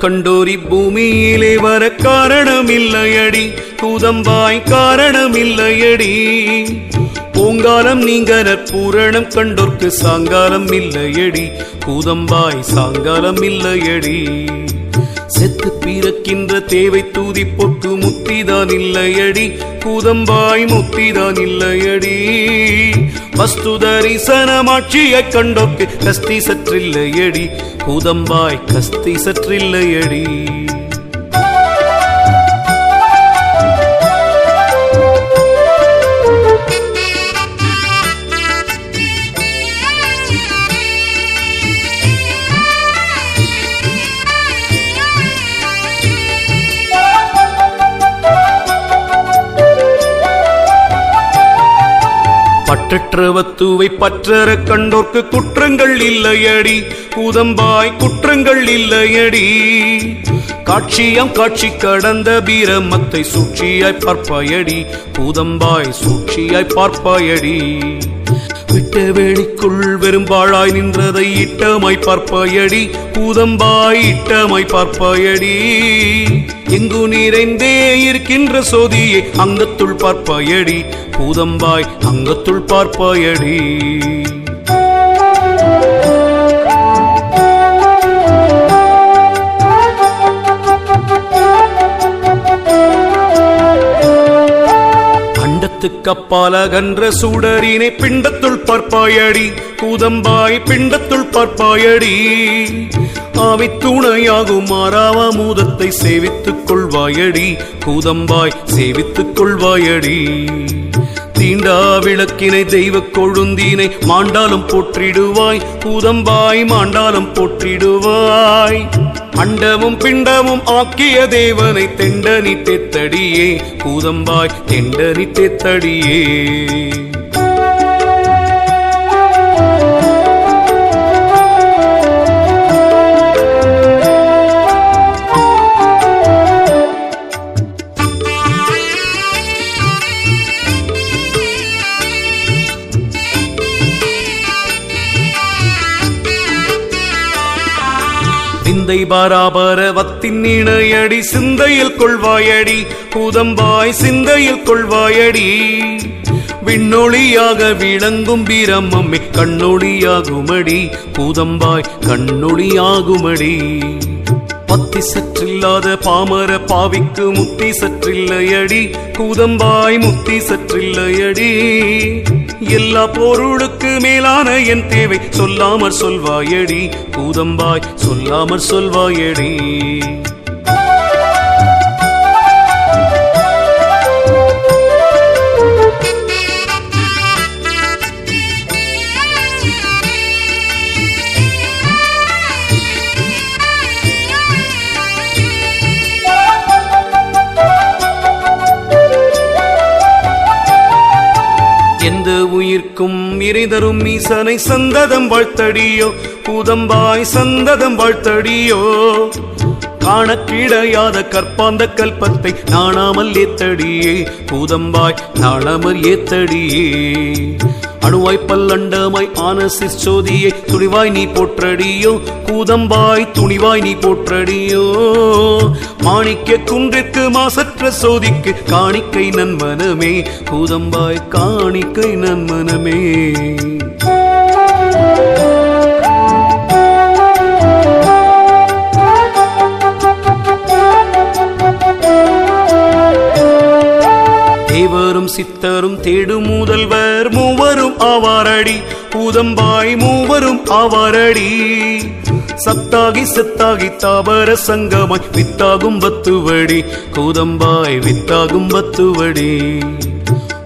கண்டோரி பூமியிலே வர காரணமில்லையடி. கூதம்பாய் காரணமில்லையடி. பூங்காலம் நீங்கர பூரணம் கண்டோர்க்கு சாங்காலம் இல்லையடி கூதம்பாய் சாங்காலம் இல்லையடி செத்து பிறக்கின்ற தேவை தூதி பொட்டு முத்திதான் இல்லையடி. கூதம்பாய் முத்திதான் இல்லையடி. வஸ்து தரிசனமாட்சியை கண்டோக்கு கஸ்தி சற்றில்லையடி. கூதம்பாய் கஸ்தி சற்றில்லையடி. பற்றற்ற வத்துவை பற்றற கண்டோர்க்கு குற்றங்கள் இல்லையடி. கூதம்பாய் குற்றங்கள் இல்லையடி. காட்சியம் காட்சி கடந்த பீரமத்தை சூழ்ச்சியாய் பார்ப்பாயடி. கூதம்பாய் சூழ்ச்சியாய் பார்ப்பாயடி. விட்ட வேணிக்குள் வெறும்பாழாய் நின்றதை இட்டமாய் பார்ப்பாயடி. பூதம்பாய் இட்டமாய் பார்ப்பாயடி. எங்கு நிறைந்தே இருக்கின்ற சோதியை அங்கத்துள் பார்ப்பாயடி. பூதம்பாய் அங்கத்துள் பார்ப்பாயடி. அண்டத்துக்கப்பால் அகன்ற சூடரினை பிண்டத்துள் பார்ப்பாயடி. கூதம்பாய் பிண்டத்துள் பார்ப்பாயடி. ஆவி துணையாகும் ஆறாவ மூதத்தை சேவித்துக் கொள்வாயடி. கூதம்பாய் சேவித்துக் கொள்வாயடி. தீண்டா விளக்கினை தெய்வ கொழுந்தினை மாண்டாலும் போற்றிடுவாய். கூதம்பாய் மாண்டாலும் போற்றிடுவாய். அண்டமும் பிண்டமும் ஆக்கிய தேவனை தெண்டனி தெத்தடியே பூதம்பாய் தெண்டனி தெத்தடியே பராபரவத்தின் இணையடி சிந்தையில் கொள்வாயடி. கூதம்பாய் சிந்தையில் கொள்வாயடி. விண்ணொளியாக விளங்கும் பிரம்மம்மே கண்ணொளியாகுமடி. பூதம்பாய் கண்ணொளியாகுமடி. பத்தி சற்றில்லாத பாமர பாவிக்கு முத்தி சற்றில்லையடி. கூதம்பாய் முத்தி சற்றில்லையடி. எல்லா பொருளுக்கு மேலான என் தேவை. சொல்லாமற் சொல்வாயடி. பூதம்பாய் சொல்லாமற் சொல்வாயடி. உயிர்க்கும் இறைதரும் ஈசனை சந்ததம் வாழ்த்தடியோ. பூதம்பாய் சந்ததம் வாழ்த்தடியோ. காணக்கிடையாத கற்பாந்த கல்பத்தை நாணாமல் ஏத்தடியே. பூதம்பாய் நாணாமல் ஏத்தடியே. அணுவாய் பல்லண்டமாய் ஆன சிற்சோதியை துணிவாய் நீ போற்றடியோ கூதம்பாய் துணிவாய் நீ போற்றடியோ. மாணிக்க குன்றிற்கு மாசற்ற சோதிக்கு காணிக்கை நன்மனமே கூதம்பாய் காணிக்கை நன்மனமே. தேவரும் சித்தரும் தேடும் முதல்வர் மூவரும் ஆவாரடி. பூதம்பாய் மூவரும் ஆவாரடி. சத்தாகி சத்தாகி தாவர சங்கமாய் வித்தாகும் பத்துவடி. கூதம்பாய் வித்தாகும் பத்துவடி.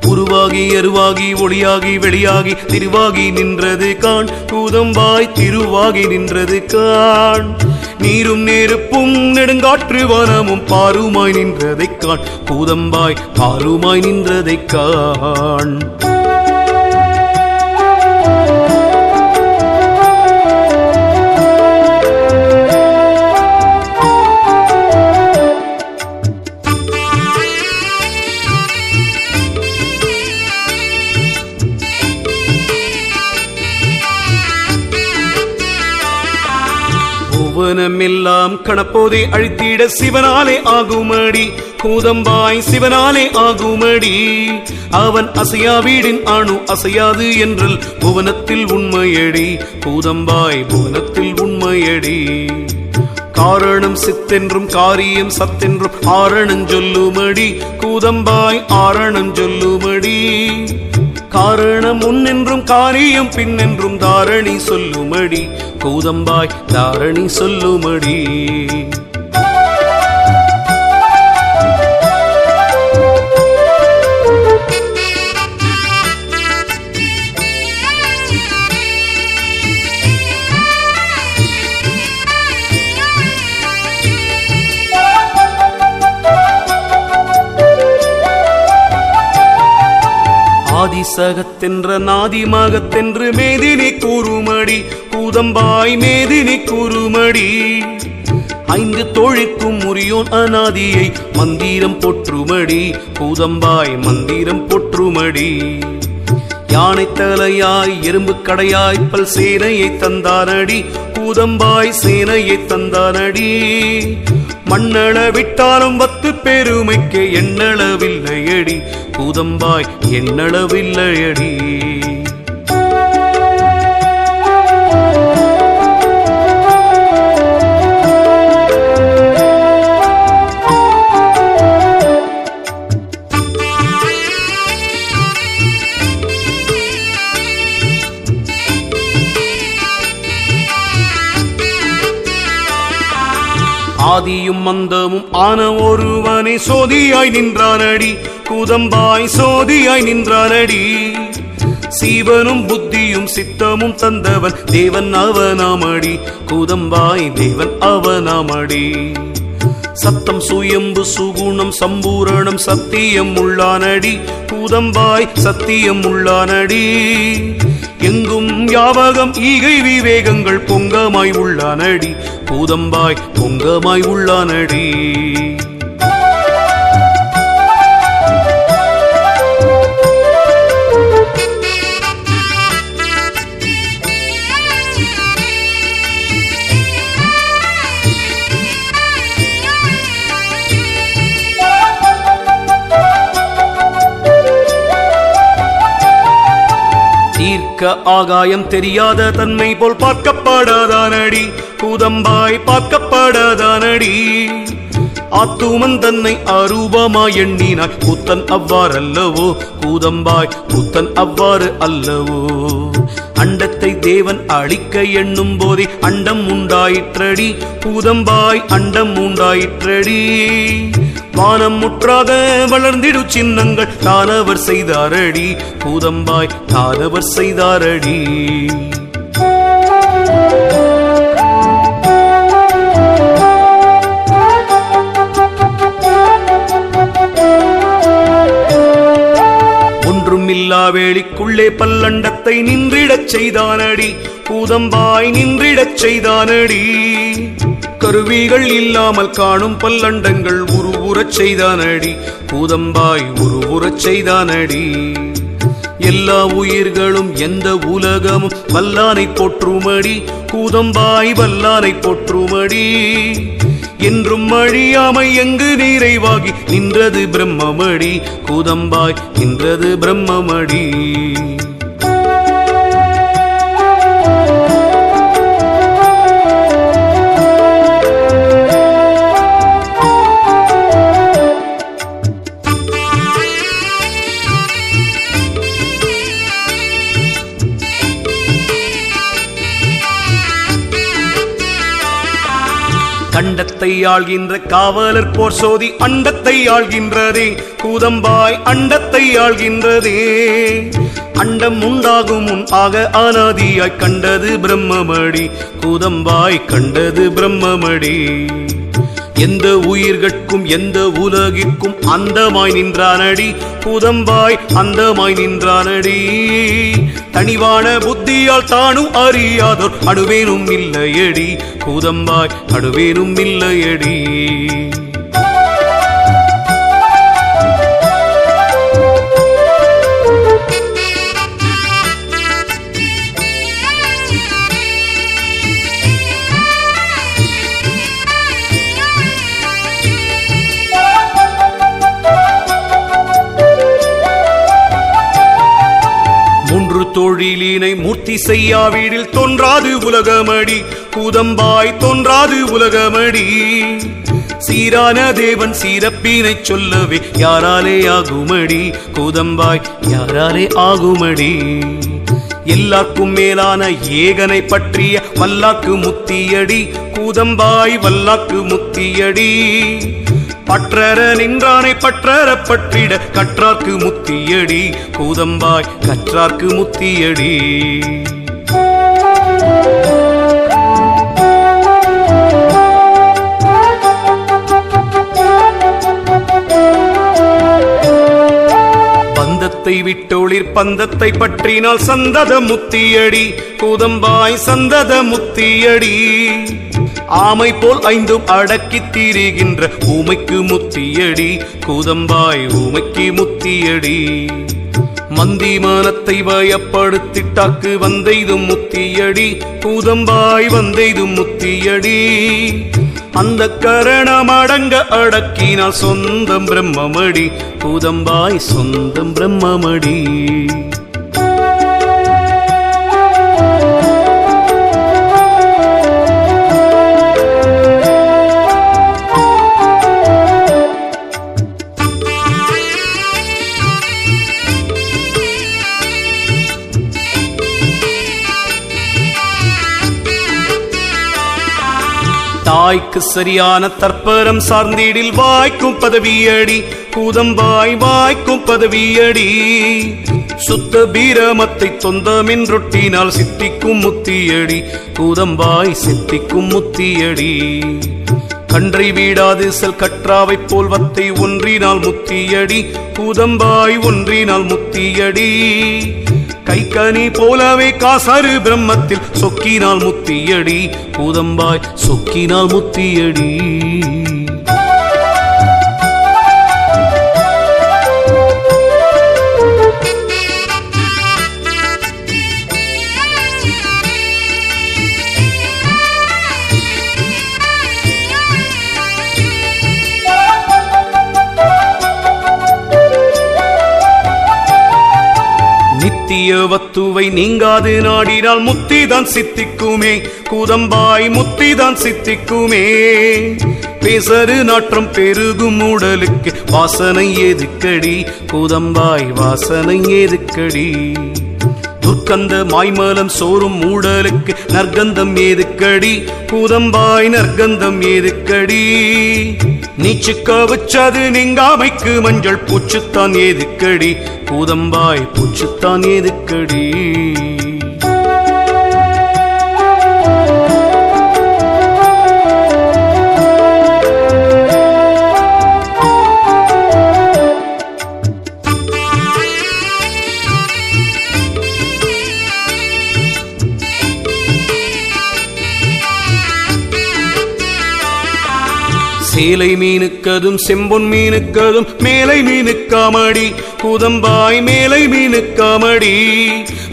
உருவாகி எருவாகி ஒளியாகி வெளியாகி திருவாகி நின்றது காண். கூதம்பாய் திருவாகி நின்றது காண். நீரும் நெருப்பும் நெடுங்காற்று வனமும் பாருமாய் நின்றதைக் காண். கூதம்பாய் பாருமாய் நின்றதைக் காண். புவனமெல்லாம் கணப்போதே அழித்திட சிவனாலே ஆகுமடி. கூதம்பாய் சிவனாலே ஆகுமடி. அவன் அசையா வீடின் அணு அசையாது என்றல் புவனத்தில் உண்மையடி. கூதம்பாய் புவனத்தில் உண்மையடி. காரணம் சித்தென்றும் காரியம் சத்தென்றும் ஆரணம் சொல்லுமடி. கூதம்பாய் ஆரணம் சொல்லுமடி. காரணம் முன்னென்றும் காரியம் பின்னென்றும் தாரணி சொல்லுமடி. கூதம்பாய் தாரணி சொல்லுமடி. ஆதிசகத்தென்ற நாதிமகத்தென்று மேதினி கூறுமடி கூதம்பாய் மேதினி கூறுமடி. ஐந்து தொழிற்கும் முறியோன் அநாதியை மந்திரம் பொற்றுமடி கூதம்பாய் மந்திரம் பொற்றுமடி. யானை தலையாய் எறும்பு கடையாய் பல் சேனையை தந்தானடி கூதம்பாய் சேனையை தந்தானடி. மண்ணள விட்டாலும் பத்து பெருமைக்கு எண்ணளவில்லையடி கூதம்பாய் எண்ணளவில்லையடி ஆதியும் மந்தமும் ஆன ஒருவனை சோதியாய் நின்றானடி. கூதம்பாய் சோதியாய் நின்றானடி. சீவனும் புத்தியும் சித்தமும் தந்தவன் தேவன் அவனாமடி. கூதம்பாய் தேவன் அவனாமடி. சத்தம் சுயம்பு சுகுணம் சம்பூரணம் சத்தியம் உள்ளானடி. கூதம்பாய் சத்தியம் உள்ளானடி. எங்கும் யாவகம் ஈகை விவேகங்கள் பொங்கமாய் உள்ளானடி. பூதம்பாய் பொங்கமாய் உள்ளானடி. தீர்க்க ஆகாயம் தெரியாத தன்மை போல் பார்க்கப்படாதானடி? பூதம்பாய் பார்க்கப்படாதானடி? ஆத்துமன் தன்னை அரூபமாய் எண்ணினாய். புத்தன் அவ்வாறல்லவோ? கூதம்பாய் கூத்தன் அவ்வாறு அல்லவோ? அண்டத்தை தேவன் அழிக்க எண்ணும் போதே அண்டம் உண்டாயிற்றடி. கூதம்பாய் அண்டம் உண்டாயிற்றடி. வானம் முற்றாக வளர்ந்திடு சின்னங்கள். தானவர் செய்தாரடி. பூதம்பாய் தானவர் செய்தாரடி. ஒன்றுமில்லா வேளிக்குள்ளே பல்லண்டத்தை நின்றிடச் செய்தானடி. பூதம்பாய் நின்றிடச் செய்தானடி. கருவிகள் இல்லாமல் காணும் பல்லண்டங்கள் உருவுறச் செய்தானடி. கூதம்பாய் உருவுறச் செய்தானடி. எல்லா உயிர்களும் எந்த உலகமும் வல்லானை போற்றுமடி. கூதம்பாய் வல்லானை போற்றுமடி. என்றும் அழியாமை எங்கு நிறைவாகி நின்றது பிரம்மமடி. கூதம்பாய் நின்றது பிரம்மமடி. ஆள்கின்ற காவலர் போர் சோதி அண்டத்தை ஆள்கின்றதே. கூதம்பாய் அண்டத்தை ஆள்கின்றதே. அண்டம் உண்டாகும் முன் ஆக அனாதியாய் கண்டது பிரம்மமடி. கூதம்பாய் கண்டது பிரம்மமடி. எந்த உயிர்கட்கும் எந்த உலகிற்கும் அந்தமாய் நின்றானடி. கூதம்பாய் அந்தமாய் நின்றானடி. தனிவான புத்தியால் தானும் அறியாதோர் அணுவேனும் இல்லையடி. கூதம்பாய் அணுவேனும் இல்லையடி. தொழிலினை மூர்த்தி செய்யா செய்யாவிடில் தோன்றாது உலகமடி. கூதம்பாய் தோன்றாது உலகமடி. சீரான தேவன் சீரப்பினை சொல்லவே யாராலே ஆகுமடி. கூதம்பாய் யாராலே ஆகுமடி. எல்லாருக்கும் மேலான ஏகனை பற்றிய வல்லாக்கு முத்தியடி. கூதம்பாய் வல்லாக்கு முத்தியடி. பற்றர நின்றானை பற்றர பற்றிட கற்றார்க்கு முத்தியடி கூதம்பாய் கற்றார்க்கு முத்தியடி. பந்தத்தை விட்டொளிர் பந்தத்தை பற்றினால் சந்தத முத்தியடி கூதம்பாய் சந்தத முத்தியடி. ஆமை போல் ஐந்தும் அடக்கி திரிகின்ற ஊமைக்கு முத்தியடி கூதம்பாய் ஊமைக்கு முத்தியடி. மந்தி மானத்தை பயப்படுத்திட்டாக்கு வந்தெய்தும் முத்தியடி கூதம்பாய் வந்தெய்தும் முத்தியடி. அந்த கரணம் அடங்க அடக்கினால் சொந்தம் பிரம்மமடி கூதம்பாய் சொந்தம் பிரம்மமடி. தாய்க்கு சரியான தற்பரம் சார்ந்தீடில் வாய்க்கும் பதவியடி. கூதம்பாய் வாய்க்கும் பதவியடி. சுத்த பீரமத்தை தொந்தமென்றொட்டினால் சித்திக்கும் முத்தியடி. கூதம்பாய் சித்திக்கும் முத்தியடி. கன்றை வீடாது செல் கற்றாவை போல் வத்தை ஒன்றினால் முத்தியடி. கூதம்பாய் ஒன்றினால் முத்தியடி. கைக்கனி போலவே காசாறு பிரம்மத்தில். சொக்கினால் முத்தியடி பூதம்பாய் சொக்கினால் முத்தியடி. நித்திய வத்துவை நீங்காது நாடினால் முத்திதான் சித்திக்குமே. கூதம்பாய் முத்திதான் சித்திக்குமே. பேசரு நாற்றம் பெருகும் உடலுக்கு வாசனை ஏதுக்கடி கூதம்பாய் வாசனை ஏதுக்கடி துர்க்கந்த மாய்மலம் சோறும் மூடலுக்கு நற்கந்தம் ஏதுக்கடி கூதம்பாய் நற்கந்தம் ஏதுக்கடி நீச்சுக்க வச்சது நீங்காமைக்கு மஞ்சள் பூச்சுத்தான் ஏதுக்கடி? பூதம்பாய் பூச்சுத்தான் ஏதுக்கடி? சேலை மீனுக்கதும் செம்பொன் மீனுக்கதும் மேலை மீனுக்காமடி. குதம்பாய் மேலை மீனுக்காமடி.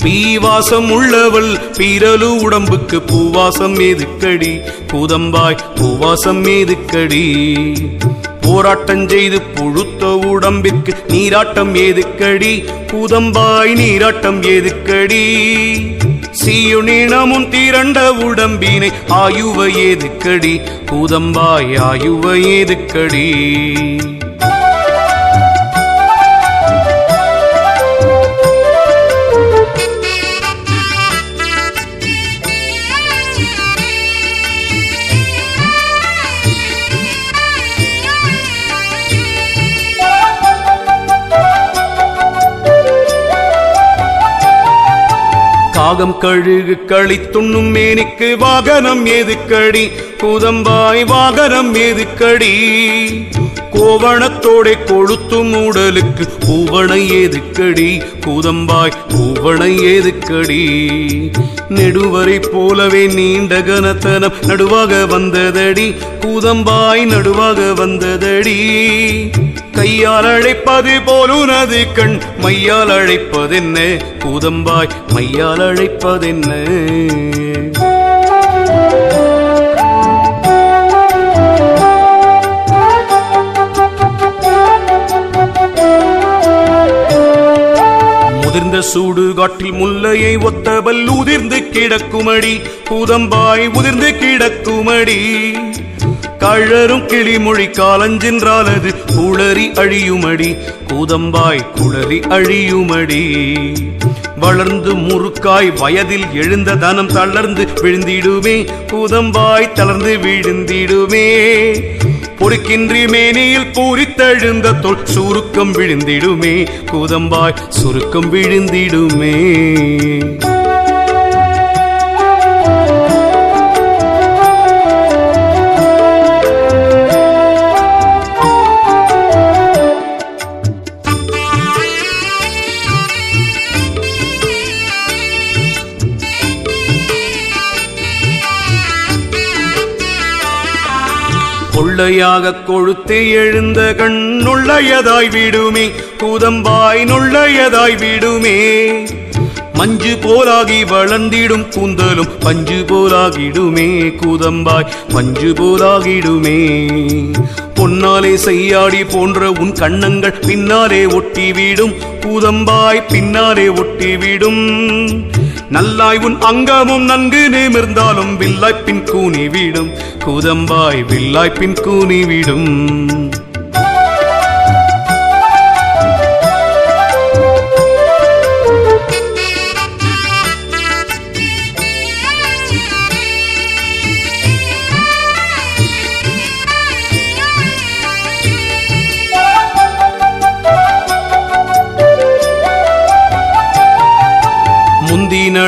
பீவாசம் உள்ளவள் பீரலு உடம்புக்கு பூவாசம் ஏதுக்கடி. குதம்பாய் பூவாசம் ஏதுக்கடி. போராட்டம் செய்து புழுத்த உடம்பிற்கு நீராட்டம் ஏதுக்கடி. கூதம்பாய் நீராட்டம் ஏதுக்கடி. சீயுனினமும் திரண்ட உடம்பினை ஆயுவ ஏதுக்கடி? பூதம்பாய் ஆயுவ ஏதுக்கடி? பாகம் கழுகு களித்துண்ணும் மேனிக்கு வாகனம் ஏதுக்கடி? கூதம்பாய் வாகனம் ஏதுக்கடி? கோவணத்தோட கொழுத்தும் உடலுக்கு பூவணை ஏதுக்கடி? கூதம்பாய் பூவணை ஏதுக்கடி? நெடுவரை போலவே நீண்ட கனத்தனம் நடுவாக வந்ததடி? கூதம்பாய் நடுவாக வந்ததடி? கையால் அழைப்பது போலுனது கண். மையால் அழைப்பதென்ன? பூதம்பாய் மையால் அழைப்பதென்ன? முதிர்ந்த சூடு காட்டில் முல்லையை ஒத்தவல் உதிர்ந்து கிடக்குமடி. பூதம்பாய் உதிர்ந்து கிடக்குமடி. கழரும் கிளிமொழி காலஞ்சென்றால் அது குளறி அழியுமடி. கூதம்பாய் குளறி அழியுமடி. வளர்ந்து முறுக்காய் வயதில் எழுந்த தனம் தளர்ந்து விழுந்திடுமே. கூதம்பாய் தளர்ந்து விழுந்திடுமே. பொறுக்கின்றி மேனியில் பூரித்தெழுந்த தொல் சுருக்கம் விழுந்திடுமே. கூதம்பாய் சுருக்கம் விழுந்திடுமே. கொள்ளையாக கொழுத்து எழுந்த கண் நுள்ளையதாய் விடுமே. கூதம்பாய் நுள்ளையதாய் விடுமே. மஞ்சு போலாகி வளர்ந்திடும் கூந்தலும் பஞ்சு போலாகிடுமே. கூதம்பாய் மஞ்சு போலாகிடுமே. பொன்னாலே செய்யாடி போன்ற உன் கண்ணங்கள் பின்னாலே ஒட்டிவிடும். கூதம்பாய் பின்னாலே ஒட்டிவிடும். நல்லாய் உன் அங்கமும் நன்கு நிமிர்ந்தாலும் வில்லாய்ப்பின் கூனி விடும். கூதம்பாய் வில்லாய்ப்பின் கூனி விடும்.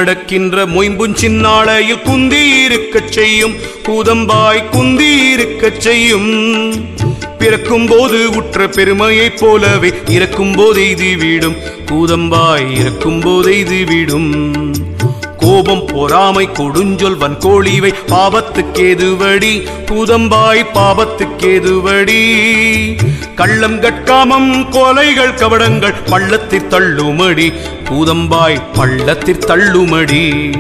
நடக்கின்ற மொயம்பும் சின்னாளையில் குந்தி இருக்கச் செய்யும் கூதம்பாய் குந்தி இருக்கச் செய்யும். பிறக்கும் போது உற்ற பெருமையைப் போலவே இறக்கும் போது இது வீடும் கூதம்பாய் இறக்கும் போது இது வீடும். கோபம் பொறாமை கொடுஞ்சொல் வன்கோழிவை பாவத்துக்கேதுவடி. பூதம்பாய் பாவத்துக்கேதுவடி. கள்ளம் கட்காமம் கொலைகள் கவடங்கள் பள்ளத்தில் தள்ளுமடி. பூதம்பாய் பள்ளத்தில் தள்ளுமடி.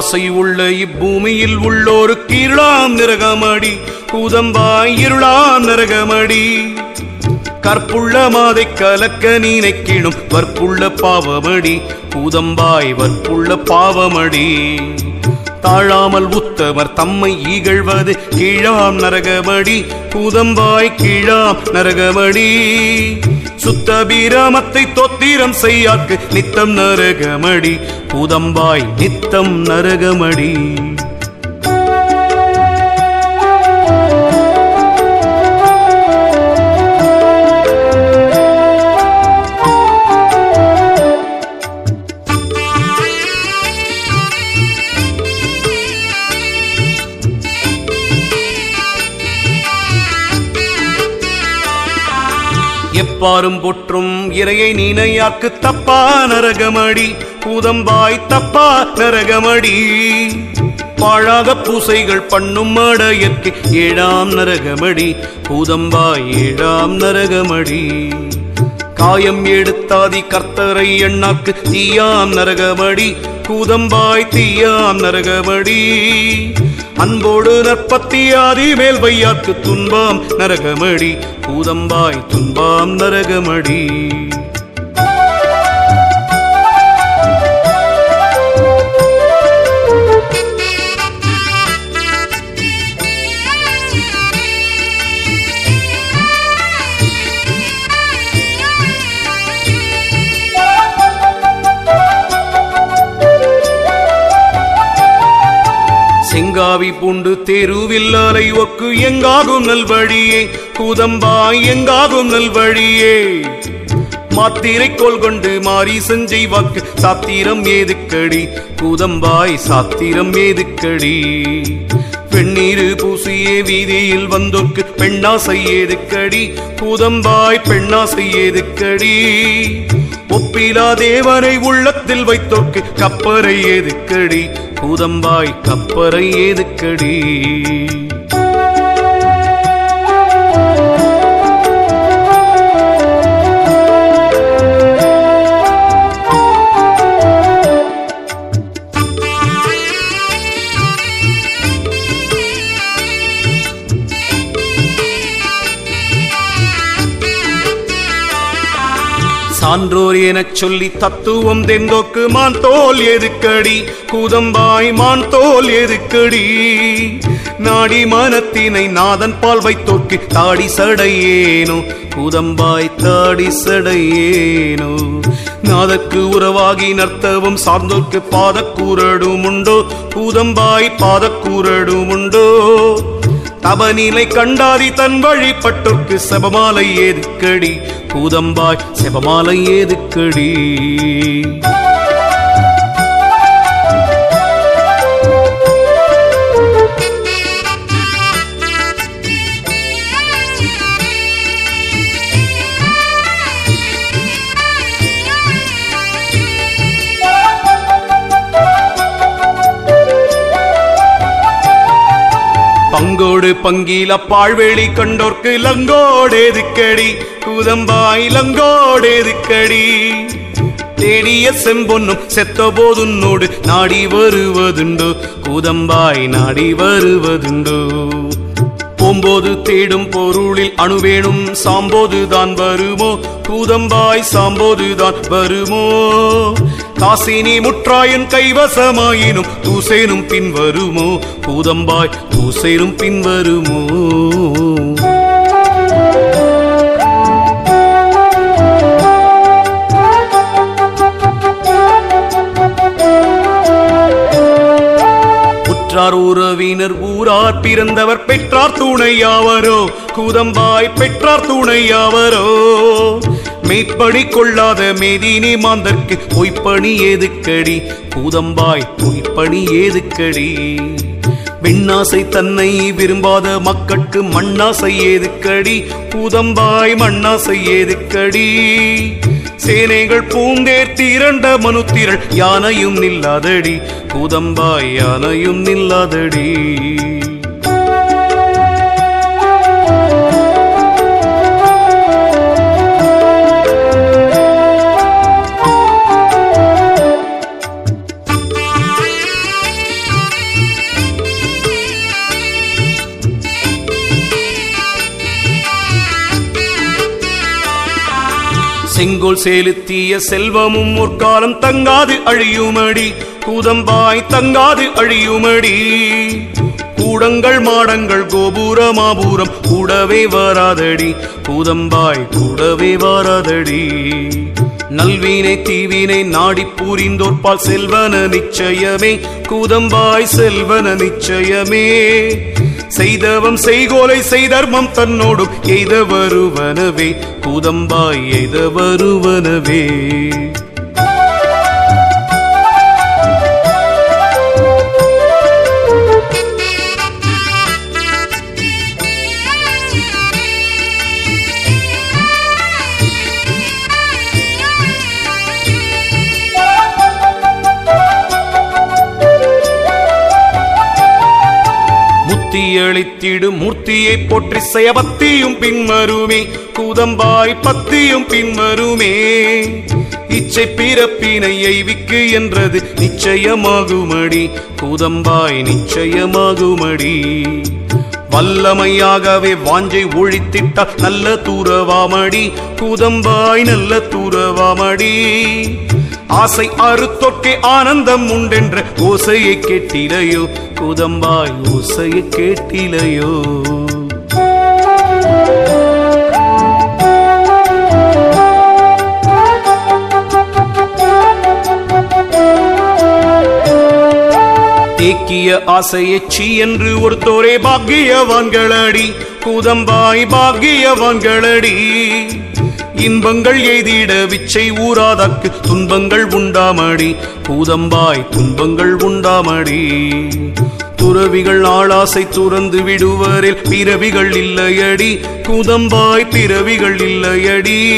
ஆசை உள்ள இப்பூமியில் உள்ளோருக்கு இருளாம் நிறகமடி கூதம்பாய் இருளாம் நிறகமடி கற்புள்ள மாதை கலக்க நினைக்கிடும் வற்புள்ள பாவமடி. கூதம்பாய் வற்புள்ள பாவமடி. தாழாமல் உத்தவர் தம்மை ஈகழ்வது கீழாம் நரகமடி. கூதம்பாய் கீழாம் நரகமடி. சுத்த பீராமத்தை தொத்திரம் செய்யாக்கு நித்தம் நரகமடி. பூதம்பாய் நித்தம் நரகமடி. எப்பாரும் பொற்றும் இறையை நீனையாக்கு தப்பா நரகமடி. பூதம்பாய் தப்பா நரகமடி. பாழாக பூசைகள் பண்ணும் மடையற்கு ஏழாம் நரகமடி. பூதம்பாய் ஏழாம் நரகமடி. காயம் எடுத்தாதி கர்த்தரை எண்ணாக்கு தீயாம் நரகமடி. கூதம்பாய் தீயாம் நரகமடி. அன்போடு நற்பத்தி ஆதி மேல் வையாக்கு துன்பாம் நரகமடி. பூதம்பாய் துன்பாம் நரகமடி. சிங்காவி பூண்டு தெருவில் அலை ஒக்கு எங்காகும் நல்வழியே. கூதம்பாய் எங்காகும் நல்வழியே. மாத்திரை கோல் கொண்டு மாறி செஞ்சை வாக்கு சாத்திரம் ஏதுக்கடி. கூதம்பாய் சாத்திரம் ஏதுக்கடி. பெண்ணீரு பூசியே வீதியில் வந்தோர்க்கு பெண்ணா செய்யதுக்கடி கூதம்பாய் பெண்ணா செய்யதுக்கடி ஒப்பிலா தேவரை உள்ளத்தில் வைத்தோர்க்கு கப்பரை ஏதுக்கடி. பூதம்பாய் கப்பரை ஏதுக்கடி? சான்றோர் எனச் சொல்லி தத்துவம் தெந்தோக்கு மான் தோல் எதுக்கடி? கூதம்பாய் மான் தோல் எதுக்கடி? நாடி மனத்தினை நாதன் பால் வைத்தோக்கு தாடி சடையேனோ? கூதம்பாய் தாடி சடையேனோ? நாதற்கு உறவாகி நர்த்தவம் சார்ந்தோர்க்கு பாதக்கூரடும் உண்டோ கூதம்பாய் பாதக்கூரடும் உண்டோ தபநிலை கண்டாதி தன் வழிபட்டோர்க்கு செபமாலை ஏதுக்கடி? பூதம்பாய் செபமாலை ஏதுக்கடி? லங்கோடு பங்கில பாழ்வெளி கண்டோர்க்கு லங்கோடேதுக்கடி கூதம்பாய் லங்கோடேதுக்கடி தேடிய செம்பொன்னும் செத்த போதுன்னோடு நாடி வருவதுண்டோ. கூதம்பாய் நாடி வருவதுண்டோ. ஓம்போது தேடும் பொருளில் அணுவேணும். சாம்போதுதான் வருமோ? கூதம்பாய் சாம்போதுதான் வருமோ? காசினி முற்றாயன் கைவசமாயினும் தூசேனும் பின் வருமோ? கூதம்பாய் தூசேனும் பின் ஊற்றார் உறவினர் ஊரார் பிறந்தவர் பெற்றார் துணையாவரோ கூதம்பாய் பெற்றார் துணையாவரோ மெய்ப்பணி கொள்ளாத மேதினி மாந்தர்க்கு பொய்ப்பணி ஏதுக்கடி? கூதம்பாய் பொய்ப்பணி ஏதுக்கடி? பெண்ணாசை தன்னை விரும்பாத மக்கட்கு மண்ணாசை ஏதுக்கடி? கூதம்பாய் மண்ணாசை ஏதுக்கடி? சேனைகள் பூந்தேர் திரண்ட மனுத்திரள் யானையும் நில்லாதடி பூதம்பாய் யானையும் நில்லாதடி. செங்கோல் செலுத்திய செல்வமும் முற்காலம் தங்காது அழியுமடி. கூதம்பாய் தங்காது அழியுமடி. கூடங்கள் மாடங்கள் கோபுரமாபூரம் கூடவே வராதடி. கூதம்பாய் கூடவே வராதடி. நல்வினை தீவினை நாடி பூரிந்தோர்பால் செல்வன நிச்சயமே. கூதம்பாய் செல்வன நிச்சயமே. செய்தவம் செய்கோலை செய்தர்மம் தன்னோடும் எய்த வருவனவே பூதம்பாய் எய்த வருவனவே முத்தியளித்திடும் மூர்த்தியை போற்றி செயபத்தியும் பின்மருமே. கூதம்பாய் பத்தியும் பின்மருமே. இச்சை பிறப்பினை எய்விக்கு என்றது நிச்சயமாகுமடி. கூதம்பாய் நிச்சயமாகுமடி. வல்லமையாகவே வாஞ்சை ஒழித்திட்டால் நல்ல தூரவாமடி. கூதம்பாய் நல்ல தூரவாமடி. ஆசை அறுத்தொற்கே ஆனந்தம் உண்டென்ற ஓசையை கேட்டிலையோ? கூதம்பாய் ஓசையை கேட்டிலையோ? தேக்கிய ஆசையச்சி என்று ஒருத்தோரே பாக்கியவான்களடி. கூதம்பாய் பாக்கியவான்களடி. இன்பங்கள் எய்திட விச்சை ஊராதற்கு துன்பங்கள் உண்டாமடி. பூதம்பாய் துன்பங்கள் உண்டாமடி. துறவிகள் ஆளாசை துறந்து விடுவரில் பிறவிகள் இல்லையடி. கூதம்பாய் பிறவிகள் இல்லையடி.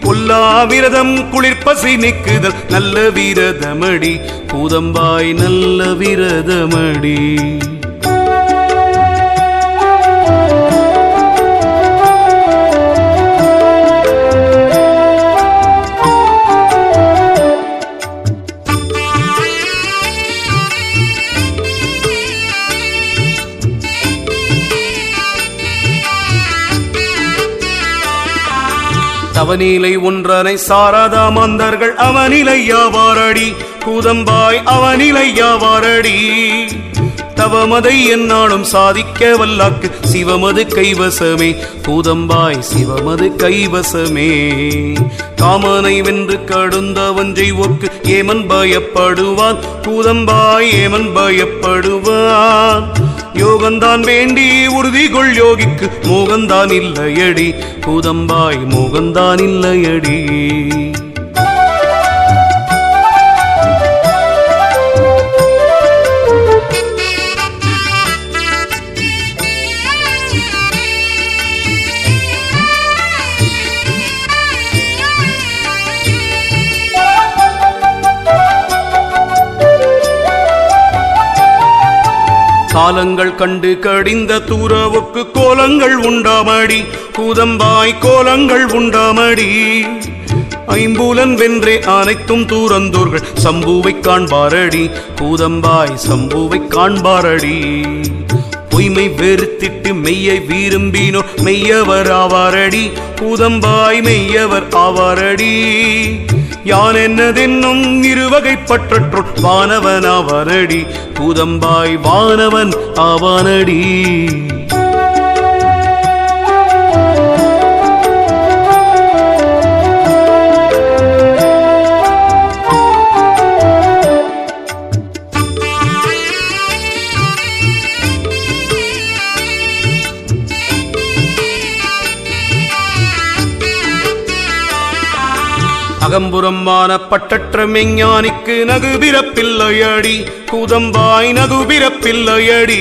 பொல்லா விரதம் குளிர்பசி நிக்குதல் நல்ல விரதமடி. கூதம்பாய் நல்ல விரதமடி. அவனிலை ஒன்றனை சாரதா மந்தர்கள் அவனிலை யாவாரடி? கூதம்பாய் அவனிலை யாவாரடி? தவமதை என்னாலும் சாதிக்க வல்லாக்கு சிவமது கைவசமே. கூதம்பாய் சிவமது கைவசமே. காமனை வென்று கடுந்தவஞ்சை ஒக்கு ஏமன் பயப்படுவான். கூதம்பாய் ஏமன் பயப்படுவான். யோகந்தான் வேண்டி உறுதி கொள் யோகிக்கு. மோகந்தான் இல்லையடி. பூதம்பாய் மோகந்தான் இல்லையடி. காலங்கள் கண்டு கடிந்த தூரவுக்கு கோலங்கள் உண்டாமடி. கூதம்பாய் கோலங்கள் உண்டாமடி. ஐம்பூலன் வென்றே அனைத்தும் தூரந்தூர்கள் சம்புவை காண்பாரடி. கூதம்பாய் சம்புவை காண்பாரடி. பொய்மை வெறுத்திட்டு மெய்யை விரும்பினோ மெய்யவர் ஆவாரடி. கூதம்பாய் மெய்யவர் ஆவாரடி. யான் என்னதென்னும் இருவகைப்பற்றற்றோர். வானவன் அவனடி பூதம்பாய் வானவன் அவனடி அகம்புறமான பட்டற்ற மெஞ்ஞானிக்கு நகுபிறப்பில்லையடி கூதம்பாய் நகுபிறப்பில்லையடி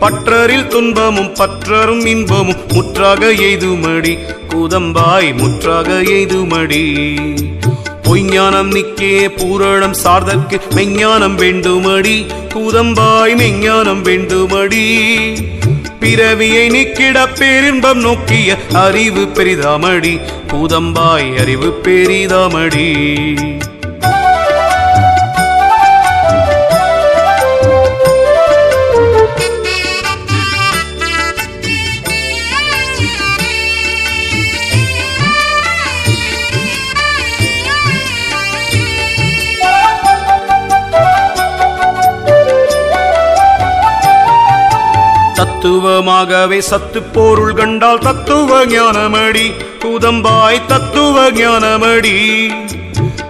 பற்றரில் துன்பமும் பற்றரும் இன்பமும் முற்றாக எய்துமடி. கூதம்பாய் முற்றாக எய்துமடி. பொய்ஞானம் நிக்கே பூரணம் சார்தற்கு மெஞ்ஞானம் வேண்டுமடி. கூதம்பாய் மெஞ்ஞானம் வேண்டுமடி. பிறவியை நிக்கிட பேரின்பம் நோக்கிய அறிவு பெரிதாமடி. பூதம்பாய் அறிவு பெரிதாமடி. தத்துவமாகவே சத்து போருள் கண்டால் தத்துவ ஞானமடி. கூதம்பாய் தத்துவ ஞானமடி.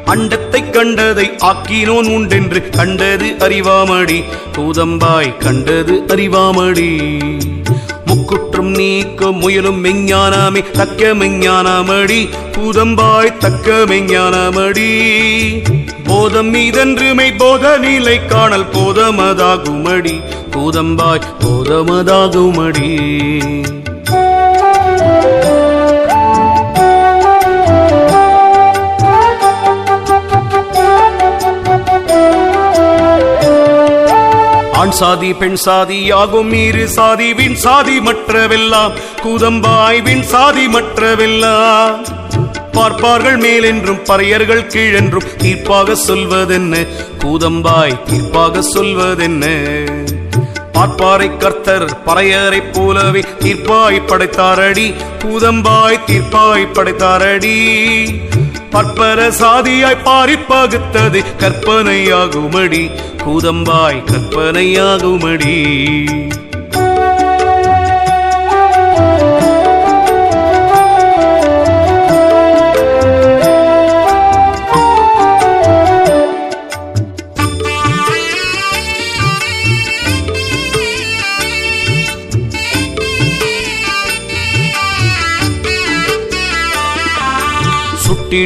அண்டத்தை கண்டதை ஆக்கினோன் உண்டென்று கண்டது அறிவாமடி. கூதம்பாய் கண்டது அறிவாமடி. முக்குற்றம் நீக்க முயலும் மெஞ்ஞானாமே தக்க மெஞ்ஞானாமடி. பூதம்பாய் தக்க மெஞ்ஞானாமடி. போதம் மீதன்றுமை போத நிலை காணல் போதமதாகுமடி கூதம்பாய் போதமதாகுமடி. ஆண் சாதி பெண் சாதி யாகும் மீறு சாதி வின் சாதி மற்றவெல்லாம். கூதம்பாய் வின் சாதி மற்றவெல்லாம். பார்ப்பார்கள் மேலென்றும் பறையர்கள் கீழென்றும் தீர்ப்பாக சொல்வதென்ன? கூதம்பாய் தீர்ப்பாக சொல்வதென்ன? பார்ப்பாரை கர்த்தர் பறையரை போலவே தீர்ப்பாய் படைத்தாரடி. பூதம்பாய் தீர்ப்பாய் படைத்தாரடி. பற்பர சாதியாய் பாரி பகுத்தது கற்பனையாகுமடி. பூதம்பாய் கற்பனையாகுமடி.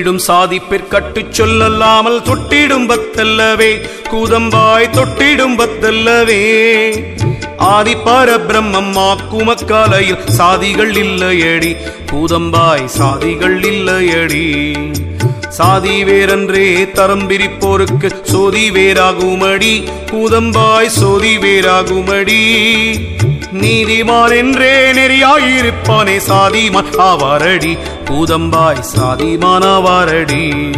தொட்டிடும் சாதி சொல்லல்லாமல் தொட்டிடும் பத்தல்லவே. கூதம்பாய் தொட்டிடும் பத்தல்லவே. ஆதிப்பார பரபிரம்மம் ஆக்குமக்காலையில் சாதிகள் இல்லையடி. கூதம்பாய் சாதிகள் இல்லையடி. சாதி வேறன்றே தரம் பிரிப்போருக்கு சோதி வேறாகுமடி. கூதம்பாய் சோதி வேறாகுமடி. நீதிமான் என்றே நெறியாயிருப்பானே சாதிமான். ஆவாரடி. பூதம்பாய் சாதிமான் ஆவாரடி.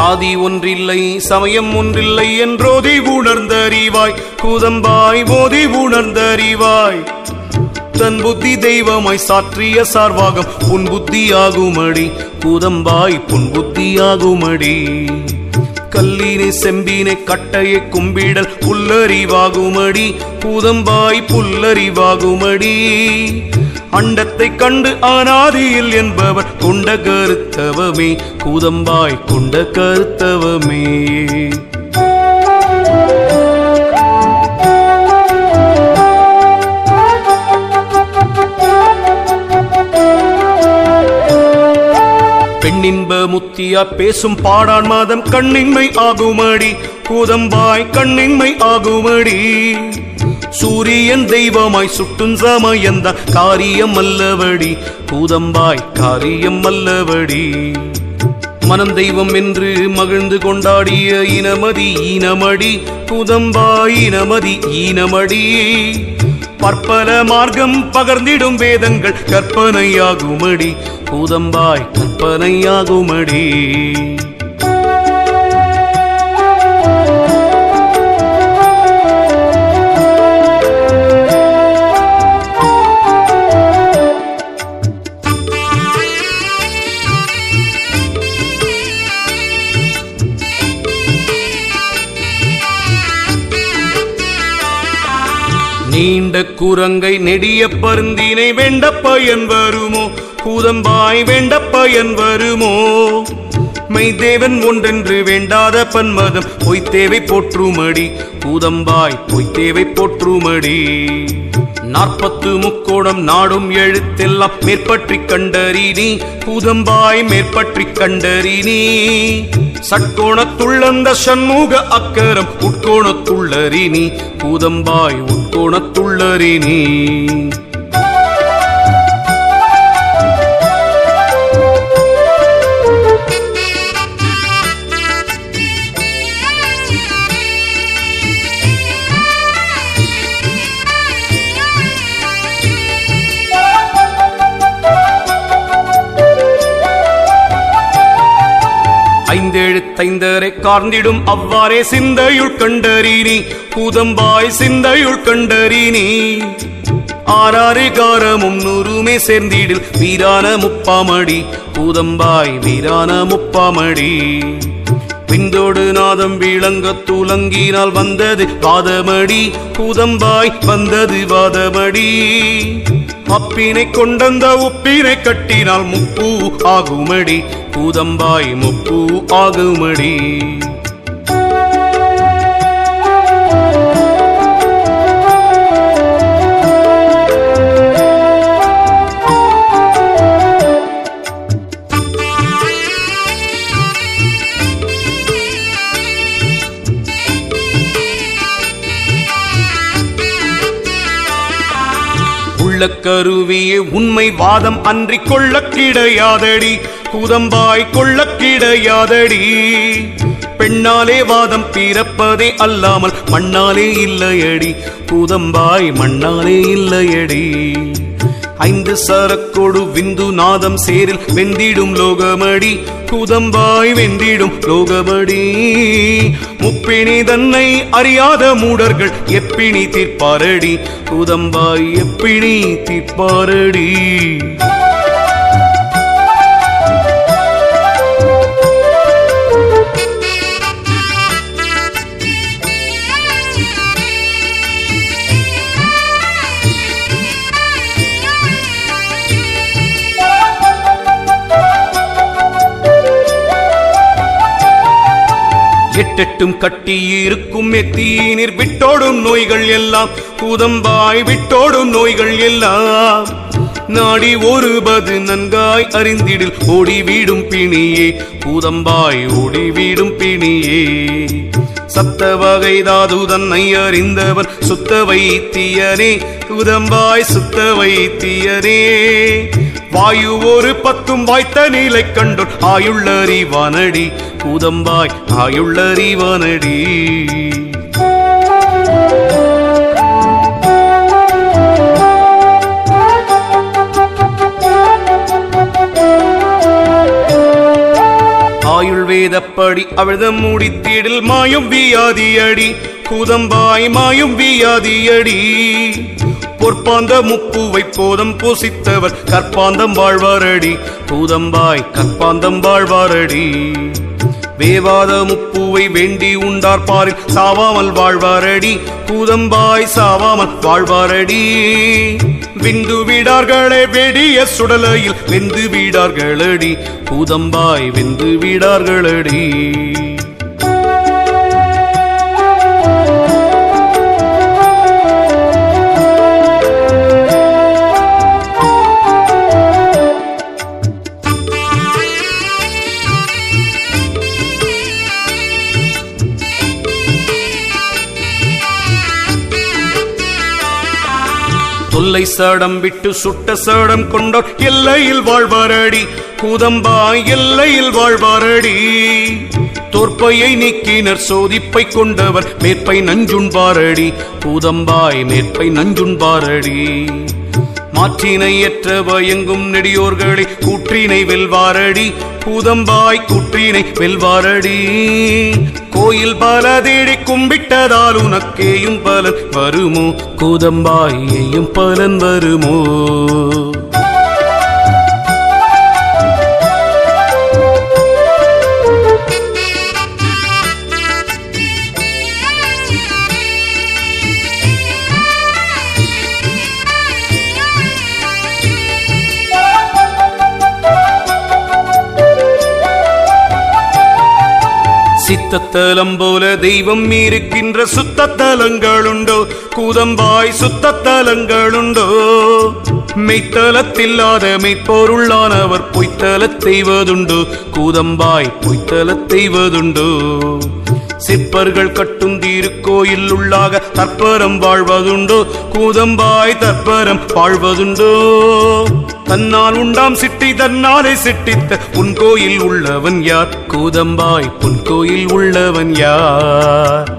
சாதி ஒன்றில்லை சமயம் ஒன்றில்லை என்றோதி உணர்ந்தறிவாய். கூதம்பாய் போதி உணர்ந்தறிவாய். தன் புத்தி தெய்வமாய் சாற்றிய சார்வாகம் புன் புத்தியாகுமடி. கூதம்பாய் புன் புத்தியாகுமடி. கல்லினை செம்பினை கட்டையை கும்பிடல் புல்லறிவாகுமடி. கூதம்பாய் புல்லறிவாகுமடி. அண்டத்தை கண்டு ஆனாதியில் என்பவர் கொண்ட கருத்தவமே. கூதம்பாய் கொண்ட கருத்தவமே. பெண்ணின்ப முத்தியா பேசும் பாடான் மாதம் கண்ணின்மை ஆகுமடி. கூதம்பாய் கண்ணின்மை ஆகுமடி. சூரியன் தெய்வமாய் சுட்டும் சமயந்த காரியம் அல்லவடி. கூதம்பாய் காரியம் அல்லவடி. மனம் தெய்வம் என்று மகிழ்ந்து கொண்டாடிய இனமதி ஈனமடி கூதம்பாய் இனமதி ஈனமடி பற்பல மார்க்கம் பகர்ந்திடும் வேதங்கள் கற்பனையாகுமடி கூதம்பாய் கற்பனையாகுமடி. கொண்ட குரங்கை நெடிய பருந்தினை வெண்ட பயன் வருமோ? கூதம்பாய் வெண்ட பயன் வருமோ? மெய்தேவன் ஒன்றென்று வேண்டாத பன்மதம் பொய்த்தேவை போற்றுமடி. கூதம்பாய் பொய்த்தேவை போற்றுமடி. நாற்பத்து முக்கோணம் நாடும் எழுத்தெல்லாம் மேற்பற்றி கண்டறினி பூதம்பாய் மேற்பற்றி கண்டறினி சட்கோணத்துள்ளந்த சண்முக அக்கரம் உட்கோணத்துள்ளறினி பூதம்பாய் உட்கோணத்துள்ளறினி தைந்தரை கார்ந்திடும் அவ்வாறே சிந்தையுள் கண்டறினி. பூதம்பாய் சிந்தையுள் கண்டறினி. ஆறாறு காரமும் நூறுமே சேர்ந்திடில் வீரான முப்பாமடி. பூதம்பாய் வீரான முப்பாமடி. விந்தோடு நாதம் விளங்க துலங்கினால் வந்தது வாதமடி. பூதம்பாய் வந்தது வாதமடி. அப்பினை கொண்டந்த உப்பினை கட்டினால் முப்பு ஆகுமடி. பூதம்பாய் முப்பு ஆகுமடி. உள்ளக்கருவியே உண்மை வாதம் அன்றி கொள்ள கிடையாதடி. கூதம்பாய் கொள்ள கிடையாதடி. பெண்ணாலே வாதம் பிறப்பதே அல்லாமல் மண்ணாலே இல்லையடி. கூதம்பாய் மண்ணாலே இல்லையடி. ஐந்து சரக்கொடு விந்து நாதம் சேரில் வெந்திடும் லோகமடி. கூதம்பாய் வெந்திடும் லோகமடி. முப்பிணி தன்னை அறியாத மூடர்கள் எப்பிணி தீர்ப்பாரடி. கூதம்பாய் எப்பிணி தீர்ப்பாரடி. எட்டெட்டும் கட்டி இருக்கும் மெத்தீனிர் விட்டோடும் நோய்கள் எல்லாம். கூதம்பாய் விட்டோடும் நோய்கள் எல்லாம். நாடி ஒருபது நன்காய் அறிந்திடில் ஓடி வீடும் பிணியே. பூதம்பாய் ஓடி வீடும் பிணியே. சத்த வகை தாது தன்னை அறிந்தவர் சுத்த வைத்தியனே. பூதம்பாய் சுத்த வைத்தியனே. வாயு ஒரு பத்தும் வாய்த்த நிலை கண்டோர் ஆயுள்ளறிவானடி கூதம்பாய் ஆயுள்ளறிவானடி. ஆயுள் வேதப்படி அவிழ்தம் முடித்திடில் மாயும் வியாதியடி. கூதம்பாய் மாயும் வியாதியடி. பொற்பாந்த முப்புவை போதம் பூசித்தவர். கற்பாந்தம் வாழ்வாரடி. பூதம்பாய் கற்பாந்தம் வாழ்வாரடி. வேவாத முப்புவை வேண்டி உண்டார் பாரில் சாவாமல் வாழ்வாரடி. பூதம்பாய் சாவாமல் வாழ்வாரடி. விந்து வீடார்களே வெடிய சுடலையில் வெந்து வீடார்களடி. பூதம்பாய் வெந்து வீடார்களடி. கொலை சடம் விட்டு சுட்ட சடம் கொண்டோர் எல்லையில் வாழ்வாரடி. கூதம்பா எல்லையில் வாழ்வாரடி. தோற்பையை நீக்கினர் சோதிப்பை கொண்டவர் மேற்பை நஞ்சுண்பாரடி. கூதம்பாய் மேற்பை நஞ்சுண்பாரடி. மாற்றினை ஏற்ற பயங்கும் நெடியோர்களை கூற்றினை வெல்வாரடி பூதம்பாய் குற்றினை வெல்வாரடி. கோயில் பல தேடி கும்பிட்டதால் உனக்கேயும் பலன் வருமோ? கூதம்பாயேயும் பலன் வருமோ? சுத்தத்தலம் போல தெய்வம் இருக்கின்ற சுத்தத்தலங்களுண்டோ கூதம்பாய் சுத்தத்தலங்களுண்டோ மெய்த்தலத்தில்லாத மெய்ப்பொருளானவர் பொய்த்தலத் செய்வதுண்டோ கூதம்பாய் பொய்த்தலத் செய்வதுண்டோ சிப்பர்கள் கட்டும் திருக்கோயில் உள்ளாக தற்பரம் வாழ்வதுண்டோ? கூதம்பாய் தற்பரம் வாழ்வதுண்டோ? தன்னால் உண்டாம் சிட்டி தன்னாலே சிட்டித்த உன் கோயில் உள்ளவன் யார்? கூதம்பாய் புன் கோயில் உள்ளவன் யார்?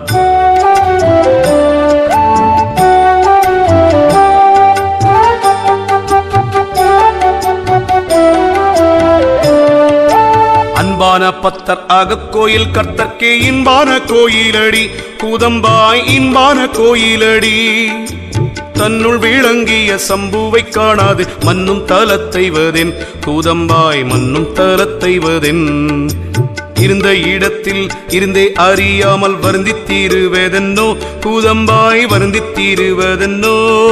அன்பான பத்தர் அகக்கோயில் கர்த்தர்க்கே இன்பான கோயிலடி. கூதம்பாய் இன்பான கோயிலடி. தன்னுள் விளங்கிய சம்புவை காணாது மண்ணும் தலத்தைவதென். கூதம்பாய் மண்ணும் தலத்தைவதென். இருந்த இடத்தில் இருந்தே அறியாமல் வருந்தித் தீருவதென்னோ? கூதம்பாய் வருந்தித் தீருவதென்னோ?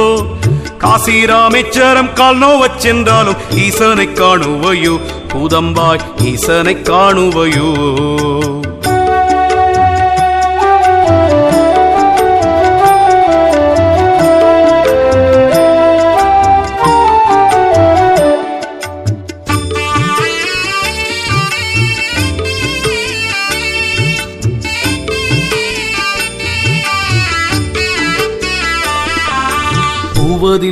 காசி ராமேச்சரம் கால் நோவச் சென்றாலும் ஈசனை காணுவையோ. பூதம்பாய் ஈசனை காணுவையோ.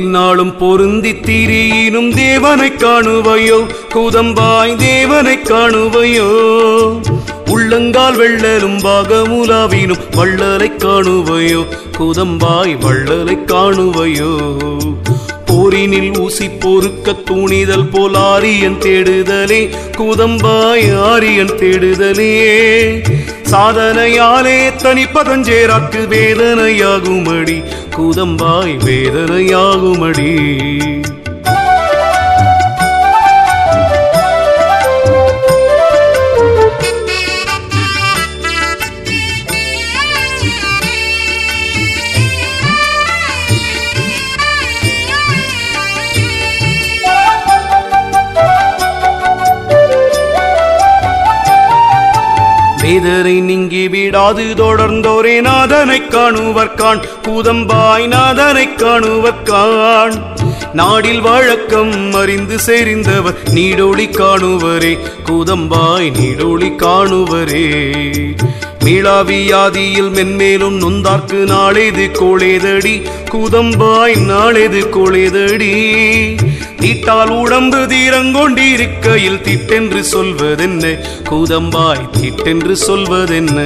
பூவதில் பொருந்தி திரியினும் தேவனை காணுவையோ? கூதம்பாய் தேவனை காணுவையோ? உள்ளங்கால் வெள்ளலும் பாகமுலாவினும் வள்ளலை காணுவையோ? கூதம்பாய் வள்ளலை காணுவையோ? போரினில் ஊசி பொறுக்க துணிதல் போல் ஆரியன் தேடுதலே? கூதம்பாய் ஆரியன் தேடுதலே? சாதனையாலே தனிப்பதஞ்சேராக்கு வேதனையாகுமடி. கூதம்பாய் வேதனையாகுமடி. வேதனை நீங்கி விடாது தொடர்ந்தோரே நாதனை காணுவர்கான் கூதம்பாய் நாதனை காணுவர்கான் நாடில் வழக்கம் அறிந்து செறிந்தவர் நீடொளி காணுவரே. கூதம்பாய் நீடொளி காணுவரே. மீளாவியாதியில் மென்மேலும் நொந்தார்க்கு நாளேது கோளேதடி. கூதம்பாய் நாளேது கோளேதடி. தீட்டால் உடம்பு தீரங்கொண்டிருக்கையில் திட்டென்று சொல்வதென்ன? கூதம்பாய் திட்டென்று சொல்வதென்ன?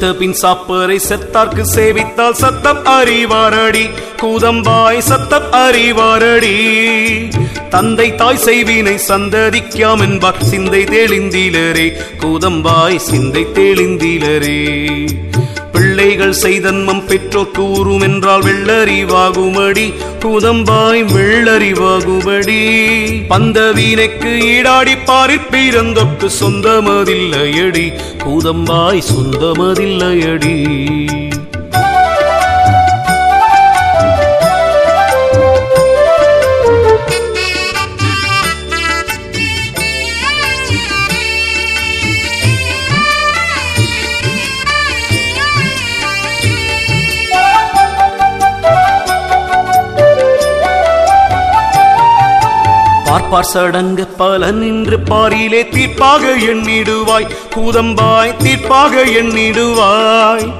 செத்த பின் சாப்பரை செத்தார்க்கு சேவித்தால் சத்தம் அறிவாரடி. கூதம்பாய் சத்தம் அறிவாரடி. தந்தை தாய் செய்வினை சந்ததிக்காம் என்பார் சிந்தை தெளிந்திலரே. கூதம்பாய் சிந்தை தெளிந்திலரே. பிள்ளைகள் செய்தன்மம் பெற்றோர் கூறும் என்றால் வெள்ளறிவாகுமடி. கூதம்பாய் வெள்ளறிவாகுமடி. பந்த வீணைக்கு ஈடாடி பாரிற் பிறந்தொக்கு சொந்தமதில்லையடி. கூதம்பாய் சொந்தமதில்லையடி. பார்ப்பார் பல நின்று பாரிலே தீர்ப்பாக எண்ணிடுவாய். கூதம்பாய் தீர்ப்பாக எண்ணிடுவாய்.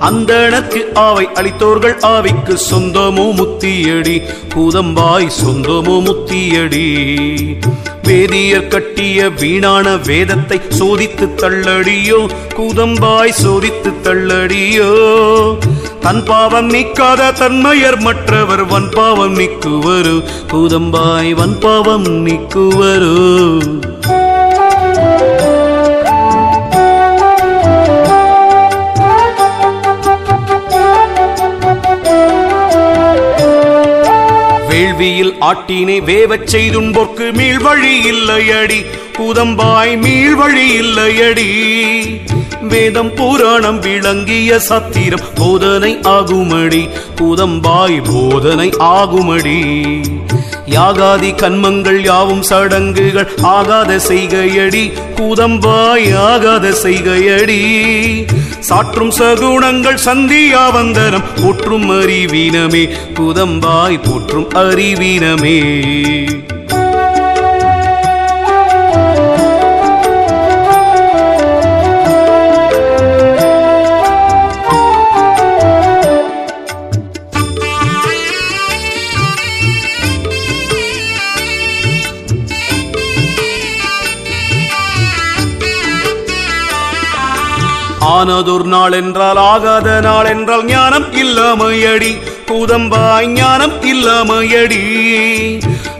அந்தணக்கு ஆவை அளித்தோர்கள் ஆவிக்கு சொந்தமோ முத்தியடி. கூதம்பாய் சொந்தமோ முத்தியடி. வேதியர் கட்டிய வீணான வேதத்தை சோதித்து தள்ளடியோ. கூதம்பாய் சோதித்து தள்ளடியோ. தன் பாவம் நீக்காத தன்மையர் மற்றவர் வன் பாவம் நீக்குவரு. பூதம்பாய் வன் பாவம் நீக்குவரு. வேள்வியில் ஆட்டினை வேவச் செய்துன்போர்க்கு மீள் வழி இல்லையடி. பூதம்பாய் மீள் வழி இல்லையடி. வேதம் புராணம் விளங்கிய சத்திரம். போதனை ஆகுமடி. கூதம்பாய் போதனை ஆகுமடி. யாகாதி கண்மங்கள் யாவும் சடங்குகள் ஆகாத செய்கையடி. கூதம்பாய் ஆகாத செய்கையடி. சாற்றும் சகுணங்கள் சந்தியா வந்தனம் போற்றும் அறிவீனமே. கூதம்பாய் போற்றும் அறிவீனமே. ஆனதொரு நாள் என்றால் ஆகாத நாள் என்றால் ஞானம் இல்லாமையடி. கூதம்பாய் ஞானம் இல்லாமையடி.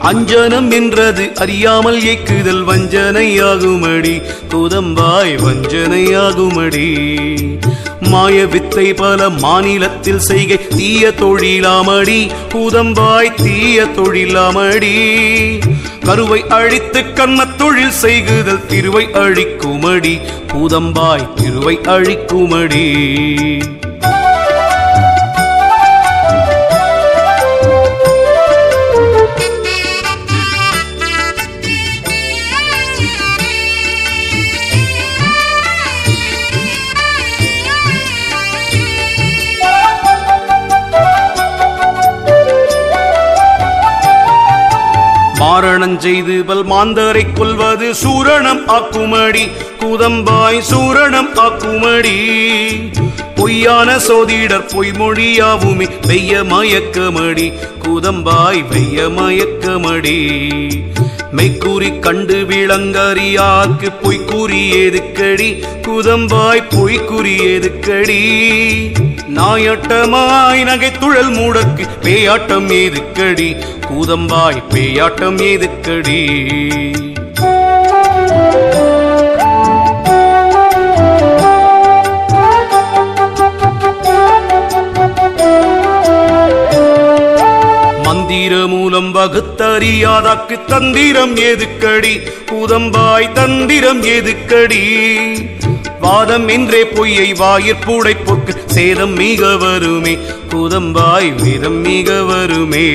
அஞ்சனம் என்றது அறியாமல் இயக்குதல் வஞ்சனையாகுமடி. கூதம்பாய் வஞ்சனையாகுமடி. மாய வித்தை பல மாநிலத்தில் செய்கை. தீய தொழிலாமடி கூதம்பாய் தீய தொழிலாமடி. கருவை அழித்து கண்ண தொழில் செய்குதல் திருவை அழிக்குமடி. பூதம்பாய் திருவை அழிக்குமடி. மாரணம் செய்து பல் மாந்தரை கொல்வது சூரணம் ஆக்குமடி. கூதம்பாய் சூரணம் ஆக்குமடி. பொய்யான சோதிடர் பொய்மொழியாவுமே வெய்ய மயக்கமடி. கூதம்பாய் வெய்ய மயக்கமடி. மெய்க்கூறி கண்டு விளங்கறியாக்கு பொய்க்கூறி எதுக்கடி கூதம்பாய் பொய்க்குறி எதுக்கடி நாயாட்டமாய் நகைத்துழல் மூடக்கு பேயாட்டம் ஏதுக்கடி. கூதம்பாய் பேயாட்டம் ஏதுக்கடி மந்திர மூலம் வகுத்தறியாதாக்கு தந்திரம் ஏதுக்கடி கூதம்பாய் தந்திரம் ஏதுக்கடி வாதம் என்றே பொய்யை வாயிற்புடைப்புக்கு சேதம் மிக வருமே. புதம்பாய் வேதம் மிக வருமே.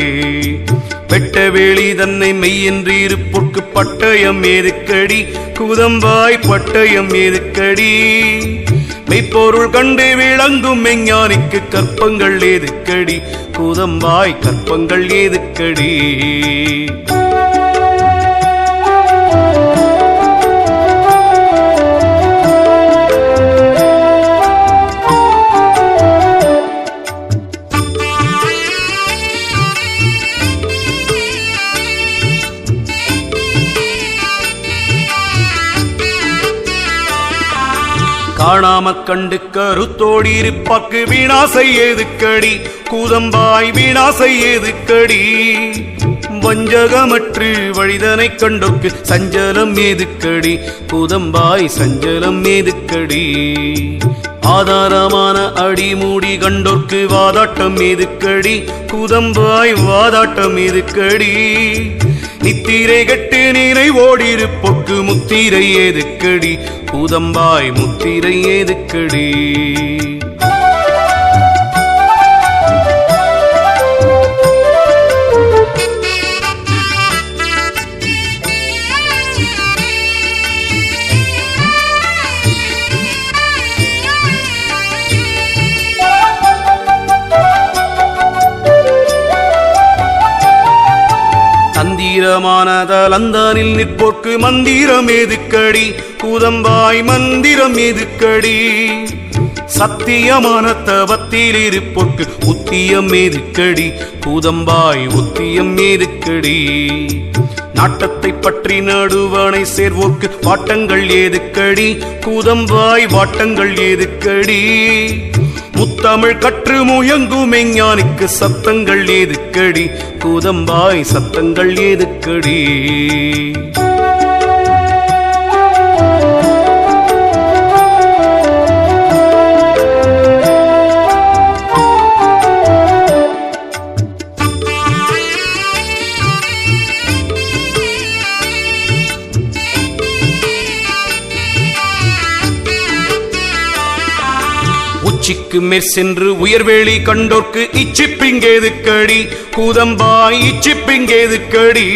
வெட்ட வேளி தன்னை மெய்யென்று இருப்பொற்கு பட்டயம் எதுக்கடி குதம்பாய் பட்டயம் எதுக்கடி மெய்ப்பொருள் கண்டு விளங்கும் மெஞ்ஞானிக்கு கற்பங்கள் எதுக்கடி குதம்பாய் கற்பங்கள் எதுக்கடி காணாமற் கண்டு கருத்தோடி இருப்பாக்கு வீணாசை ஏதுக்கடி கூதம்பாய் வீணாசை ஏதுக்கடி வஞ்சகமற்று வழிதனை கண்டோர்க்கு சஞ்சலம் ஏதுக்கடி கூதம்பாய் சஞ்சலம் ஏதுக்கடி ஆதாரமான அடிமூடி கண்டோர்க்கு வாதாட்டம் எதுக்கடி? கூதம்பாய் வாதாட்டம் ஏதுக்கடி நித்திரை கட்டு நீரை ஓடிரு பொக்கு முத்திரை ஏதுக்கடி? பூதம்பாய் முத்திரை ஏதுக்கடி? தந்திரமானதலந்தானில் நிற்போர்க்கு மந்திரம் எதுக்கடி கூதம்பாய் மந்திரம் எதுக்கடி சத்தியமான தவத்தில் இருப்போர்க்கு உத்தியம் ஏதுக்கடி? கூதம்பாய் உத்தியம் ஏதுக்கடி? நாட்டத்தை பற்றி நடுவனை சேர்வோர்க்கு வாட்டங்கள் ஏதுக்கடி? கூதம்பாய் வாட்டங்கள் ஏதுக்கடி? முத்தமிழ் கற்று முயங்கும் மெஞ்ஞானிக்கு சத்தங்கள் ஏதுக்கடி? கூதம்பாய் சத்தங்கள் ஏதுக்கடி? மேற் சென்று உயர்வேலி கண்டோர்க்கு இச்சிப்பிங்கேது கடி கூதம்பாய் இச்சிப்பிங்கேது கடி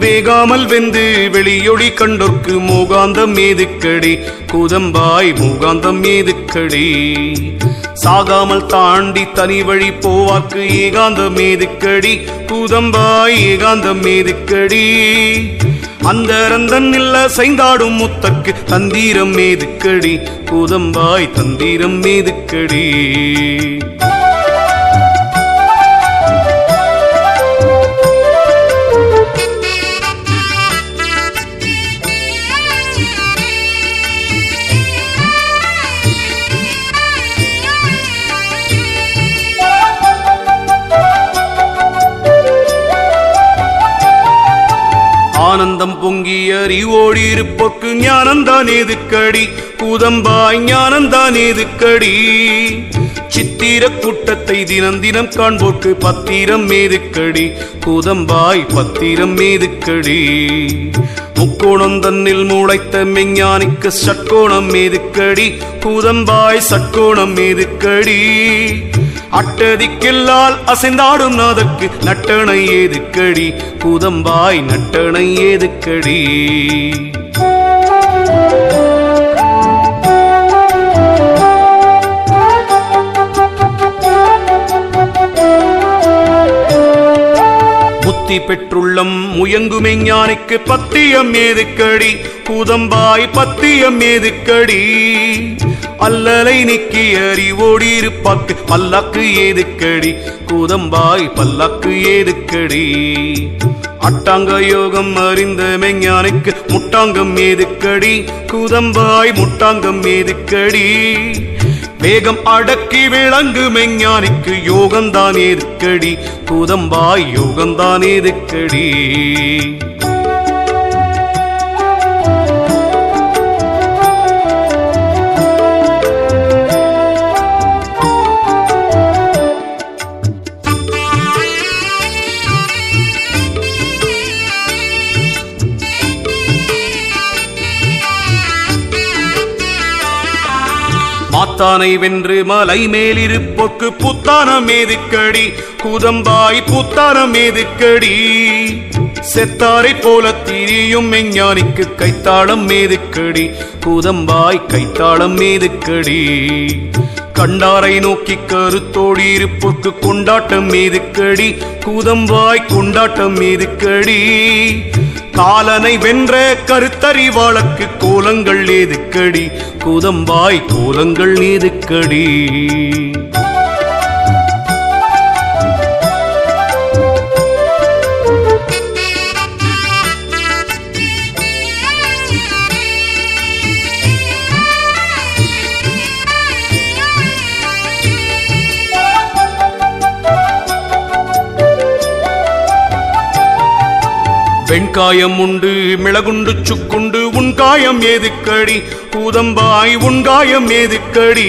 வேகாமல் வெந்து வெளியொளி கண்டோர்க்கு மூகாந்தம் ஏதுக்கடி. கூதம்பாய் மூகாந்தம் ஏதுக்கடி. சாகாமல் தாண்டி தனி வழி போவாக்கு ஏகாந்தம் ஏதுக்கடி. கூதம்பாய் ஏகாந்தம் ஏதுக்கடி. அந்த ரந்தன் இல்ல சைந்தாடும் முத்தக்கு தந்தீரம் மேதுக்கடி கூதம்பாய் தந்தீரம் மேதுக்கடி ஆனந்தம் பொங்கிய அறிவோடி இருப்போர்க்கு ஞானந்தான் எதுக்கடி? பூதம்பாய் ஞானந்தான் ஏதுக்கடி? சித்திர கூட்டத்தை தினம் தினம் காண்போர்க்கு பத்திரம் மேதுக்கடி பூதம்பாய் பத்திரம் மேதுக்கடி முக்கோணம் தன்னில் முளைத்த மெஞ்ஞானிக்கு சட்கோணம் மேதுக்கடி பூதம்பாய் சட்கோணம் மேதுக்கடி அட்டதிக்கெல்லால் அசைந்தாடும் நாதக்கு நட்டணை ஏதுக்கடி? பூதம்பாய் நட்டணை ஏதுக்கடி? பக்தி பெற்றுள்ளம். முயங்குமே ஞானிக்கு பத்தியம் ஏதுக்கடி? பூதம்பாய் பத்தியம் ஏதுக்கடி? அல்லலை நீக்கி அறிவோடி இருப்பாக்கு பல்லாக்கு ஏதுக்கடி? கூதம்பாய் பல்லாக்கு ஏதுக்கடி? அட்டாங்க யோகம் அறிந்த மெஞ்ஞானிக்கு முட்டாங்கம் ஏதுக்கடி? கூதம்பாய் முட்டாங்கம் ஏதுக்கடி? வேகம் அடக்கி விளங்கு மெஞ்ஞானிக்கு யோகந்தான் ஏதுக்கடி? பூதம்பாய் யோகந்தான் ஏதுக்கடி? சாத்தானை வென்று மலை மேலிருப்போக்கு புத்தானம் ஏதுக்கடி? குதம்பாய் புத்தானம் ஏதுக்கடி? செத்தாரை போல திரியும் மெஞ்ஞானிக்கு கைத்தாளம் மேதுக்கடி கூதம்பாய் கைத்தாளம் மேதுக்கடி கண்டாரை நோக்கி கருத்தோடி இருப்புக்கு கொண்டாட்டம் மேதுக்கடி கூதம்பாய் கொண்டாட்டம் மேதுக்கடி காலனை வென்ற கருத்தறிவாளக்கு கோலங்கள் ஏதுக்கடி கூதம்பாய் கோலங்கள் ஏதுக்கடி காயம் உண்டு மிளகுண்டு சுக்குண்டு உன் காயம் ஏதுக்கடி? பூதம்பாய் உன் காயம் ஏதுக்கடி?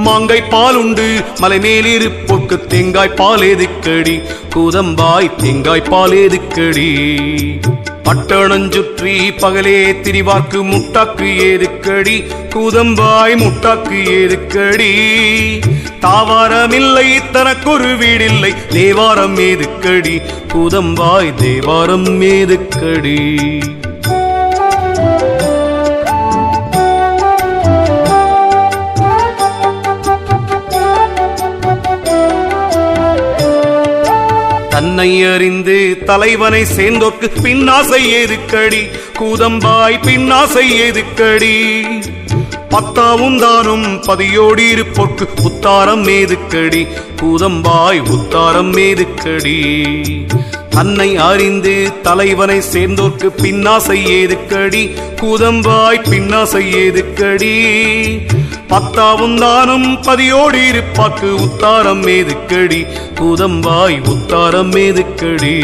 மாங்காய் பால் உண்டு. மலை மேலிருப்போர்க்கு தேங்காய் பால் ஏதுக்கடி? கூதம்பாய் தேங்காய் பால் ஏதுக்கடி? பட்டணஞ்சுற்றி பகலே திரிவார்க்கு முட்டாக்கு ஏதுக்கடி? கூதம்பாய் முட்டாக்கு ஏதுக்கடி? தாவாரமில்லை தனக்கொரு வீடில்லை. தேவாரம் ஏதுக்கடி? கூதம்பாய் தேவாரம் ஏதுக்கடி? தன்னை அறிந்து தலைவனை சேர்ந்தோர்க்கு பின்னாசை எதுக்கடி? கூதம்பாய் பின்னாசை எதுக்கடி? பத்தாவும் தானும் பதியோடி இருப்போர்க்கு உத்தாரம் ஏதுக்கடி? கூதம்பாய் உத்தாரம் மேதுக்கடி தன்னை அறிந்து தலைவனை சேர்ந்தோர்க்கு பின்னாசை ஏதுக்கடி? கூதம்பாய் பின்னாசை ஏதுக்கடி? பத்தாவும் தானும் பதியோடி இருப்பாக்கு உத்தாரம் ஏதுக்கடி? கூதம்பாய் உத்தாரம் ஏதுக்கடி?